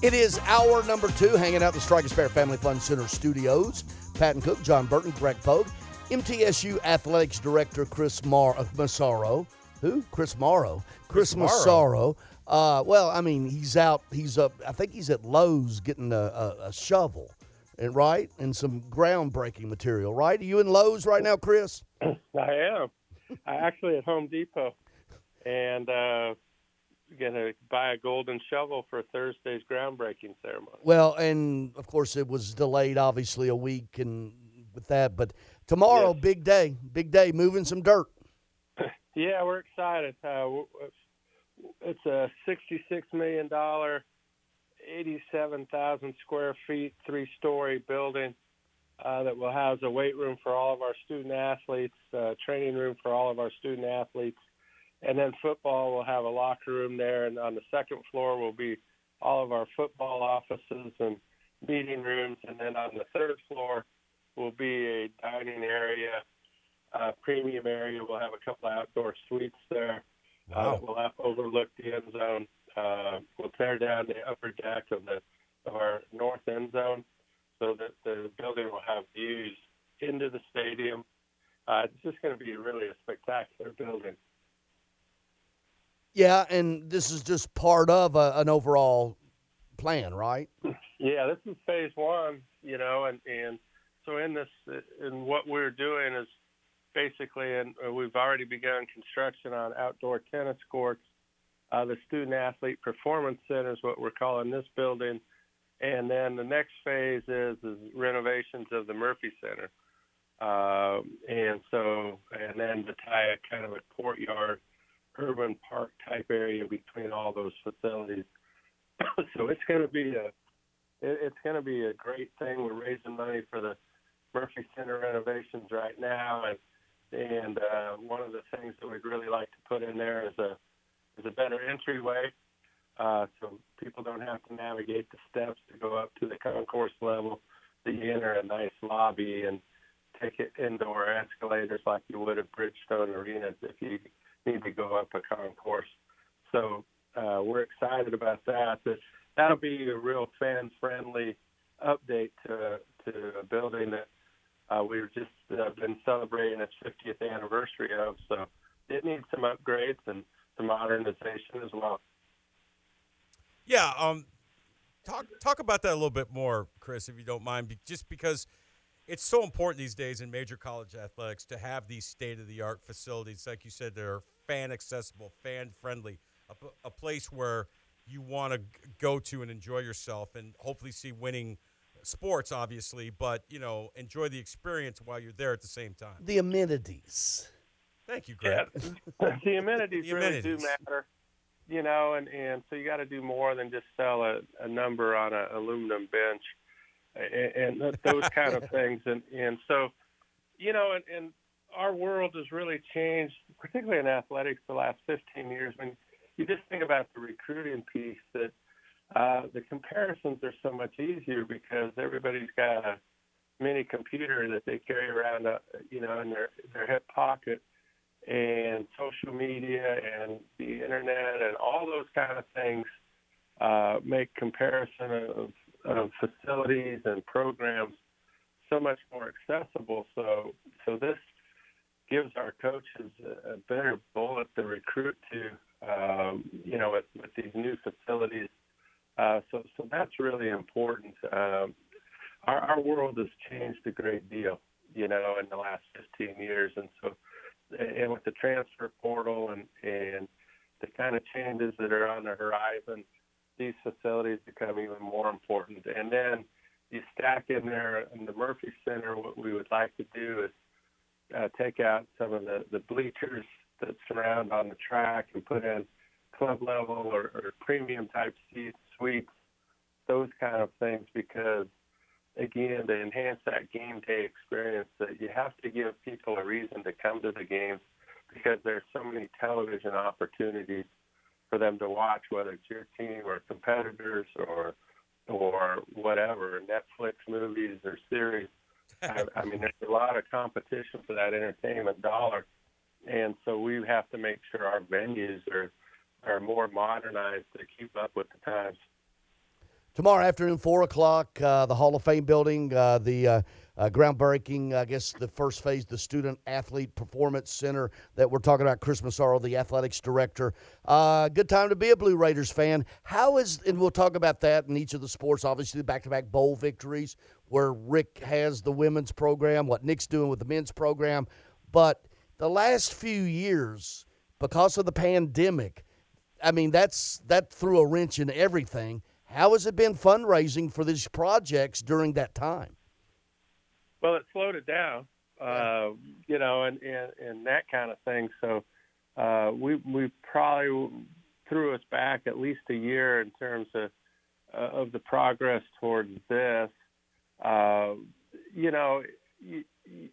It is hour number two, hanging out at the Striker Spare Family Fun Center studios. Patton Cook, John Burton, Greg Pogue, MTSU Athletics Director Chris Mar- uh, Massaro. Who? Chris Morrow. Chris, Chris Morrow. Massaro. Uh, well, I mean, he's out. He's up. I think he's at Lowe's getting a, a, a shovel, and right, and some groundbreaking material. Right? Are you in Lowe's right now, Chris? I am. I actually at Home Depot, and uh, gonna buy a golden shovel for Thursday's groundbreaking ceremony. Well, and of course it was delayed, obviously a week, and with that. But tomorrow, Yes. big day, big day, moving some dirt. Yeah, we're excited. Uh, it's a sixty-six million dollar, eighty-seven thousand square feet, three-story building uh, that will house a weight room for all of our student athletes, uh, training room for all of our student athletes, and then football will have a locker room there. And on the second floor will be all of our football offices and meeting rooms, and then on the third floor will be a dining area uh, premium area. We'll have a couple of outdoor suites there. Uh, we'll have overlook the end zone. Uh, we'll tear down the upper deck of the of our north end zone, so that the building will have views into the stadium. Uh, it's just going to be really a spectacular building. Yeah, and this is just part of a, an overall plan, right? Yeah, this is phase one, you know, and and so in this, in what we're doing is basically, and we've already begun construction on outdoor tennis courts. Uh, the student athlete performance center is what we're calling this building, and then the next phase is is renovations of the Murphy Center, uh, and so and then to tie a kind of a courtyard, urban park type area between all those facilities. so it's going to be a it, it's going to be a great thing. We're raising money for the Murphy Center renovations right now, and and uh, one of the things that we'd really like to put in there is a is a better entryway, uh, so people don't have to navigate the steps to go up to the concourse level. That you enter a nice lobby and take it indoor escalators like you would at Bridgestone Arenas if you need to go up a concourse. So uh, we're excited about that. That that'll be a real fan friendly update to to a building that uh, we've just uh, been celebrating its 50th anniversary of. So it needs some upgrades and some modernization as well. Yeah, um, talk talk about that a little bit more, Chris, if you don't mind, just because it's so important these days in major college athletics to have these state of the art facilities, like you said, that are fan accessible, fan friendly, a place where you want to go to and enjoy yourself, and hopefully see winning sports, obviously, but you know, enjoy the experience while you're there at the same time. The amenities. Thank you, Greg. Yeah, the amenities The really do matter, you know, and and so you got to do more than just sell a, a number on an aluminum bench, and, and those kind of things, and and so, you know, and, and our world has really changed, particularly in athletics, the last 15 years. When you just think about the recruiting piece, that uh, the comparisons are so much easier because everybody's got a mini computer that they carry around, uh, you know, in their their hip pocket and social media and the internet and all those kind of things uh, make comparison of, of facilities and programs so much more accessible. So, so this gives our coaches a, a better bullet to recruit to, um, you know, with, with these new facilities. Uh, so, so that's really important. Um, our, our world has changed a great deal, you know, in the last 15 years, and so and with the transfer portal and and the kind of changes that are on the horizon, these facilities become even more important. And then you stack in there in the Murphy Center. What we would like to do is uh, take out some of the the bleachers that surround on the track and put in club level or, or premium type seats, suites, those kind of things because again, to enhance that game day experience, that you have to give people a reason to come to the games because there's so many television opportunities for them to watch, whether it's your team or competitors or or whatever, Netflix movies or series. I, I mean, there's a lot of competition for that entertainment dollar, and so we have to make sure our venues are are more modernized to keep up with the times. tomorrow afternoon, four o'clock, uh, the Hall of Fame building, uh, the uh, uh, groundbreaking, I guess the first phase, the Student Athlete Performance Center that we're talking about. Chris Massaro, the athletics director. Uh, good time to be a Blue Raiders fan. How is, and we'll talk about that in each of the sports, obviously, the back to back bowl victories where Rick has the women's program, what Nick's doing with the men's program. But the last few years, because of the pandemic, I mean, that's that threw a wrench in everything. How has it been fundraising for these projects during that time? Well, it slowed it down, uh, you know, and, and and that kind of thing. So uh, we we probably threw us back at least a year in terms of uh, of the progress towards this. Uh, you know, you, you,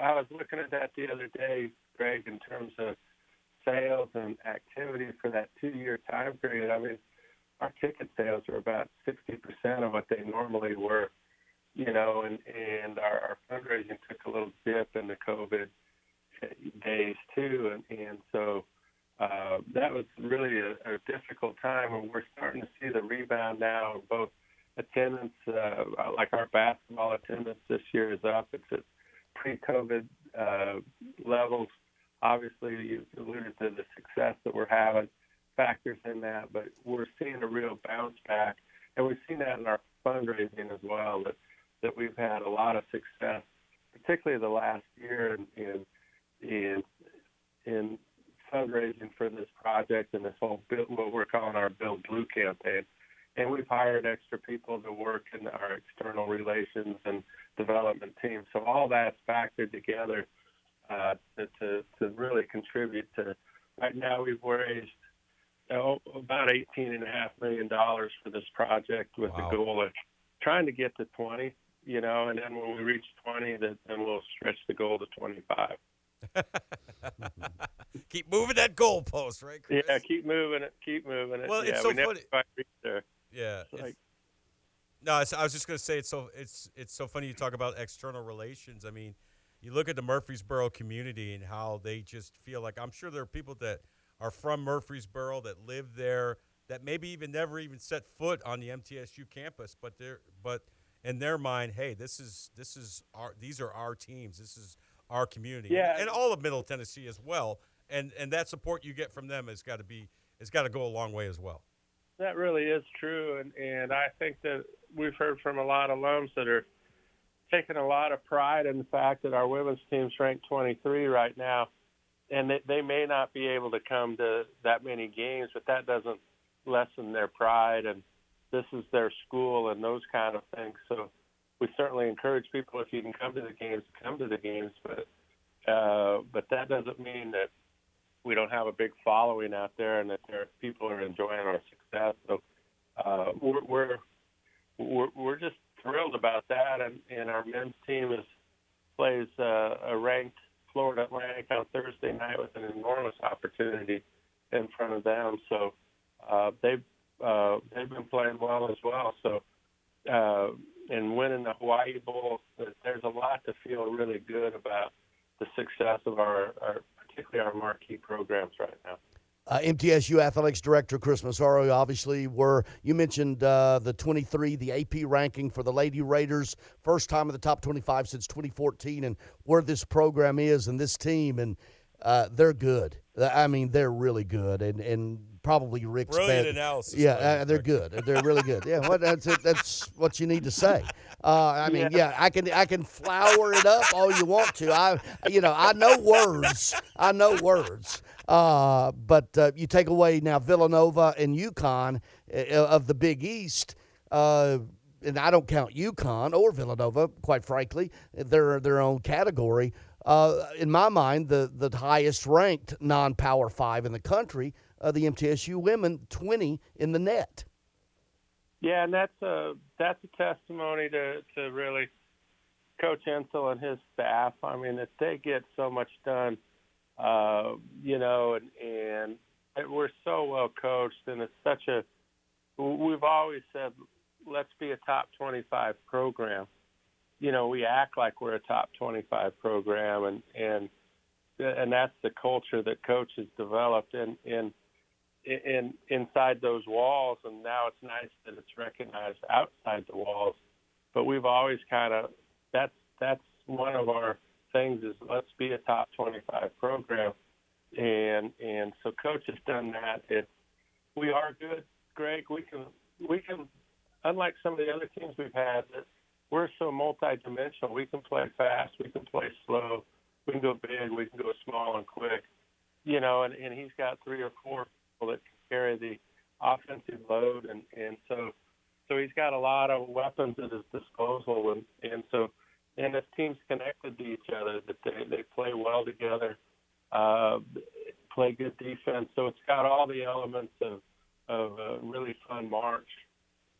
I was looking at that the other day, Greg, in terms of sales and activity for that two-year time period. I mean, our ticket sales are about 60% of what they normally were you know, and and our, our fundraising took a little dip in the COVID days too, and and so uh, that was really a, a difficult time, and we're starting to see the rebound now. Both attendance, uh, like our basketball attendance this year is up. It's at pre-COVID uh, levels. Obviously, you alluded to the success that we're having factors in that, but we're seeing a real bounce back, and we've seen that in our fundraising as well. That that we've had a lot of success, particularly the last year in in in, in fundraising for this project and this whole build, what we're calling our Build Blue campaign. And we've hired extra people to work in our external relations and development team. So all that's factored together uh, to, to, to really contribute to. Right now, we've raised oh, about eighteen and a half million dollars for this project with wow. the goal of trying to get to 20 you know, and then when we reach 20, then, then we'll stretch the goal to 25. keep moving that goalpost, right? Chris? Yeah, keep moving it. Keep moving it. Well, yeah, it's so we funny. there. Yeah. Like, no, I was just going to say it's so it's it's so funny you talk about external relations. I mean, you look at the Murfreesboro community and how they just feel like I'm sure there are people that are from Murfreesboro that live there that maybe even never even set foot on the MTSU campus, but they're but in their mind, hey, this is this is our these are our teams. This is our community. Yeah. And all of Middle Tennessee as well. And and that support you get from them has got to be has got to go a long way as well. That really is true and and I think that we've heard from a lot of alums that are taking a lot of pride in the fact that our women's team's ranked 23 right now and they, they may not be able to come to that many games, but that doesn't lessen their pride and this is their school and those kind of things. So we certainly encourage people if you can come to the games, come to the games. But uh, but that doesn't mean that we don't have a big following out there and that there are people are enjoying our success. So uh, we're, we're we're we're just thrilled about that. And, and our men's team is plays uh, a ranked Florida Atlantic on Thursday night with an enormous opportunity in front of them. So uh, they've uh, they've been playing well as well. So, uh, and winning the Hawaii Bowl, there's a lot to feel really good about the success of our, our particularly our marquee programs right now. Uh, MTSU Athletics Director Chris Massaro, obviously, were you mentioned uh, the 23, the AP ranking for the Lady Raiders, first time in the top 25 since 2014, and where this program is and this team, and uh, they're good. I mean, they're really good, and and probably Rick's brilliant analysis. Yeah, uh, they're good. They're really good. Yeah, that's it. That's what you need to say. Uh, I mean, yeah. yeah, I can I can flower it up all you want to. I you know I know words. I know words. Uh, but uh, you take away now Villanova and UConn uh, of the Big East. Uh, and I don't count UConn or Villanova, quite frankly. They're their own category. Uh, in my mind, the, the highest ranked non power five in the country uh, the MTSU women 20 in the net. Yeah, and that's a that's a testimony to to really Coach Insell and his staff. I mean, that they get so much done, uh, you know, and and we're so well coached, and it's such a. We've always said, let's be a top 25 program. You know, we act like we're a top 25 program, and and and that's the culture that coach has developed, and and in inside those walls, and now it's nice that it's recognized outside the walls. But we've always kind of that's that's one of our things is let's be a top 25 program, and and so coach has done that. It we are good, Greg. We can we can unlike some of the other teams we've had that we're so multi-dimensional. We can play fast, we can play slow, we can go big, we can go small and quick. You know, and, and he's got three or four that can carry the offensive load, and and so so he's got a lot of weapons at his disposal, and and so and his team's connected to each other, that they they play well together, uh, play good defense. So it's got all the elements of of a really fun March.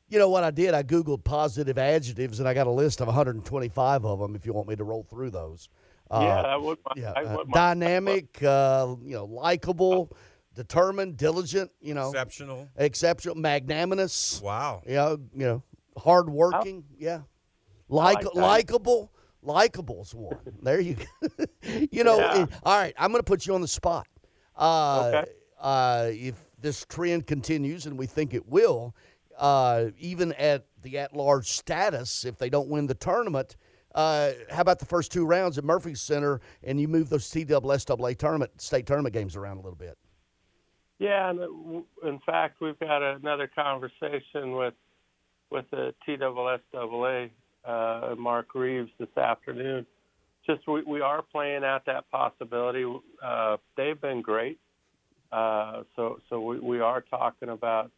You know what I did? I googled positive adjectives, and I got a list of 125 of them. If you want me to roll through those. yeah, that would. Yeah, I uh, dynamic, uh, you know, likable, determined, diligent, you know, Exceptional. exceptional, magnanimous, Wow. you know, you know, hardworking, yeah, like, like likable, likable's one. there you go. you know, Yeah. it- all right, I'm going to put you on the spot. Uh, Okay. uh, if this trend continues, and we think it will, uh, even at the at-large status, if they don't win the tournament. Uh, how about the first two rounds at Murphy Center, and you move those TSSAA tournament state tournament games around a little bit? Yeah, and uh, in fact, we've got another conversation with with the TSSAA, uh, Mark Reeves this afternoon. Just we, we are playing out that possibility. Uh, they've been great, uh, so so we, we are talking about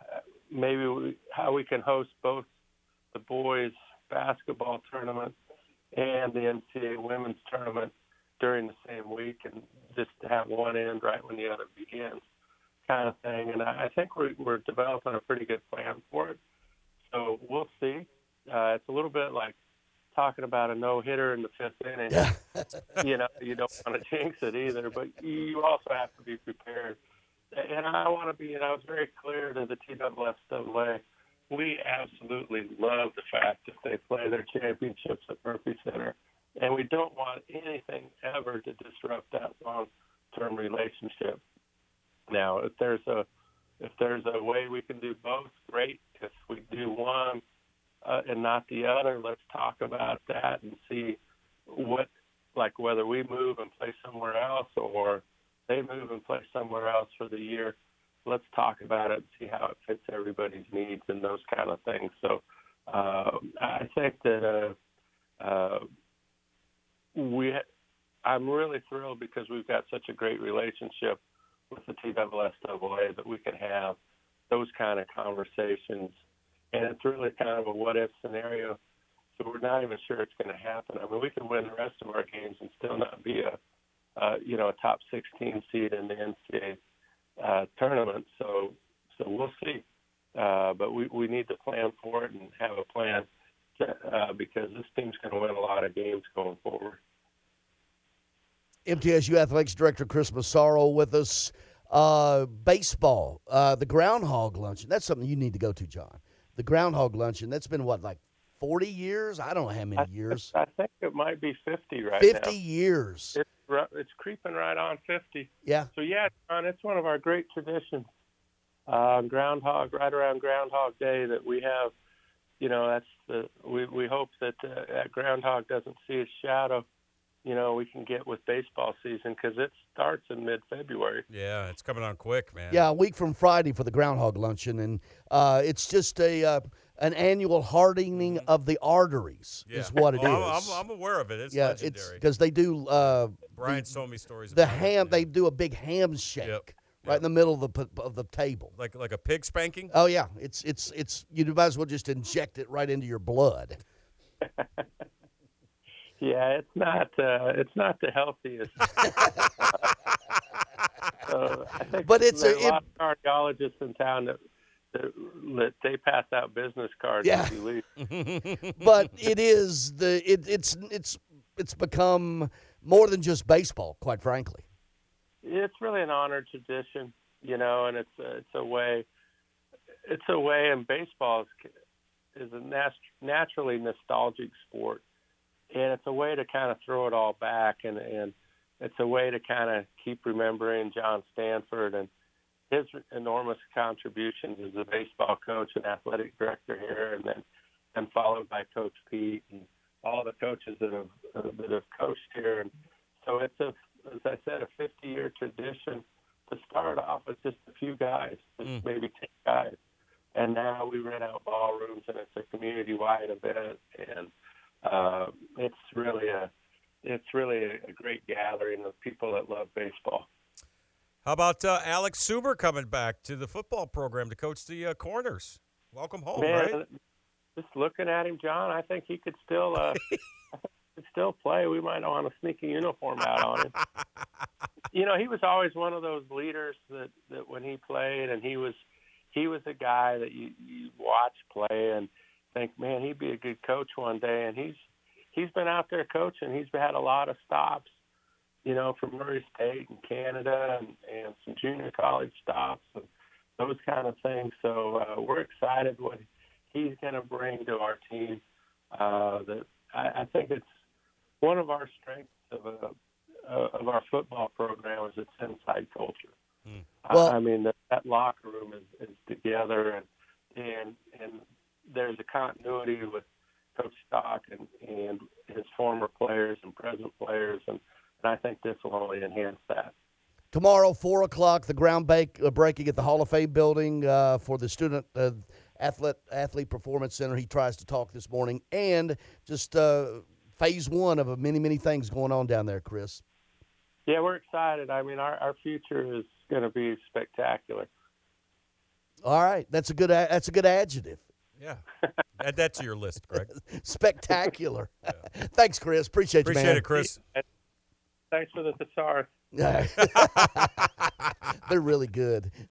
uh, maybe we, how we can host both the boys basketball tournament and the NCAA women's tournament during the same week, and just have one end right when the other begins kind of thing. And I I think we're, we're developing a pretty good plan for it. So we'll see. Uh, it's a little bit like talking about a no hitter in the fifth inning. Yeah. you know, you don't want to jinx it either, but you also have to be prepared. And I want to be, and I was very clear to the TSSAA, we absolutely love the fact that they play their championships at Murphy Center. And we don't want anything ever to disrupt that long term relationship. Now, if there's a if there's a way we can do both, great. If we do one uh, and not the other, let's talk about that and see what, like whether we move and play somewhere else or they move and play somewhere else for the year. Let's talk about it and see how it fits everybody's needs and those kind of things. So uh, I think that uh, uh, we, I'm really thrilled because we've got such a great relationship with the TSSAA that we can have those kind of conversations. And it's really kind of a what if scenario. So we're not even sure it's going to happen. I mean, we could win the rest of our games and still not be a, uh, you know, a top 16 seed in the NCAA uh, tournament. So, so we'll see. Uh, but we, we need to plan for it and have a plan to, uh, because this team's going to win a lot of games going forward. MTSU Athletics Director Chris Massaro with us. Uh, baseball, uh, the Groundhog Luncheon. That's something you need to go to, John. The Groundhog Luncheon. That's been what, like 40 years? I don't know how many I, years. I think it might be 50 right 50 now. years. It's, it's creeping right on 50. Yeah. So yeah, John, it's one of our great traditions. Uh, Groundhog, right around Groundhog Day, that we have. You know, that's the we we hope that uh, that Groundhog doesn't see his shadow. You know, we can get with baseball season because it starts in mid-February. Yeah, it's coming on quick, man. Yeah, a week from Friday for the Groundhog Luncheon. And uh, it's just a uh, an annual hardening of the arteries, Yeah. is what it is. Well, I'm, I'm, I'm aware of it. It's yeah, it's legendary. because they do uh, Brian's told me stories the ham, it. they do a big ham shake right Yep. in the middle of the, of the table. like like a pig spanking. Oh yeah, it's it's it's you might as well just inject it right into your blood. Yeah, it's not uh, it's not the healthiest. so I think But it's a- lot of cardiologists in town that, that, they pass out business cards Yeah. if you leave. but it is the it, it's it's it's become more than just baseball, quite frankly. It's really an honored tradition, you know, and it's a, it's a way it's a way, and baseball is, is a nat- naturally nostalgic sport, it's a way to kind of throw it all back, and and it's a way to kind of keep remembering John Stanford and his enormous contributions as a baseball coach and athletic director here, and then and followed by Coach Pete and all the coaches that have uh, that have coached here. And so it's a, as I said, a 50-year tradition to start off with just a few guys, just Mm. maybe 10 guys, and now we rent out ballrooms and it's a community-wide event, and uh, it's really a it's really a, great gathering of people that love baseball. How about uh, Alex Suber coming back to the football program to coach the uh, corners? Welcome home, Man, right? just looking at him, John, I think he could still uh, could still play. We might want to sneak a uniform out on him. you know, he was always one of those leaders that that when he played, and he was he was a guy that you you watch play and think, man, he'd be a good coach one day. And he's he's been out there coaching. He's had a lot of stops, you know, from Murray State and Canada and, and some junior college stops and those kind of things. So uh, we're excited what he's going to bring to our team. Uh, that I, I think it's one of our strengths of a uh, of our football program is its inside culture. Hmm. Well- I, I mean that, that locker room is, is together and and and there's a continuity with Coach Stock and and his former players and present players and, and I think this will only enhance that. Tomorrow, four o'clock, the ground bake, uh, breaking at the Hall of Fame building uh, for the student uh, athlete athlete performance center. He tries to talk this morning, and just uh, phase one of many many things going on down there, Chris. Yeah, we're excited. I mean, our our future is going to be spectacular. All right, that's a good that's a good adjective. Yeah. Add that to your list, Greg. Spectacular. Thanks, Chris. Appreciate, you, Appreciate it, Chris. Thanks for the thesaurus. They're really good.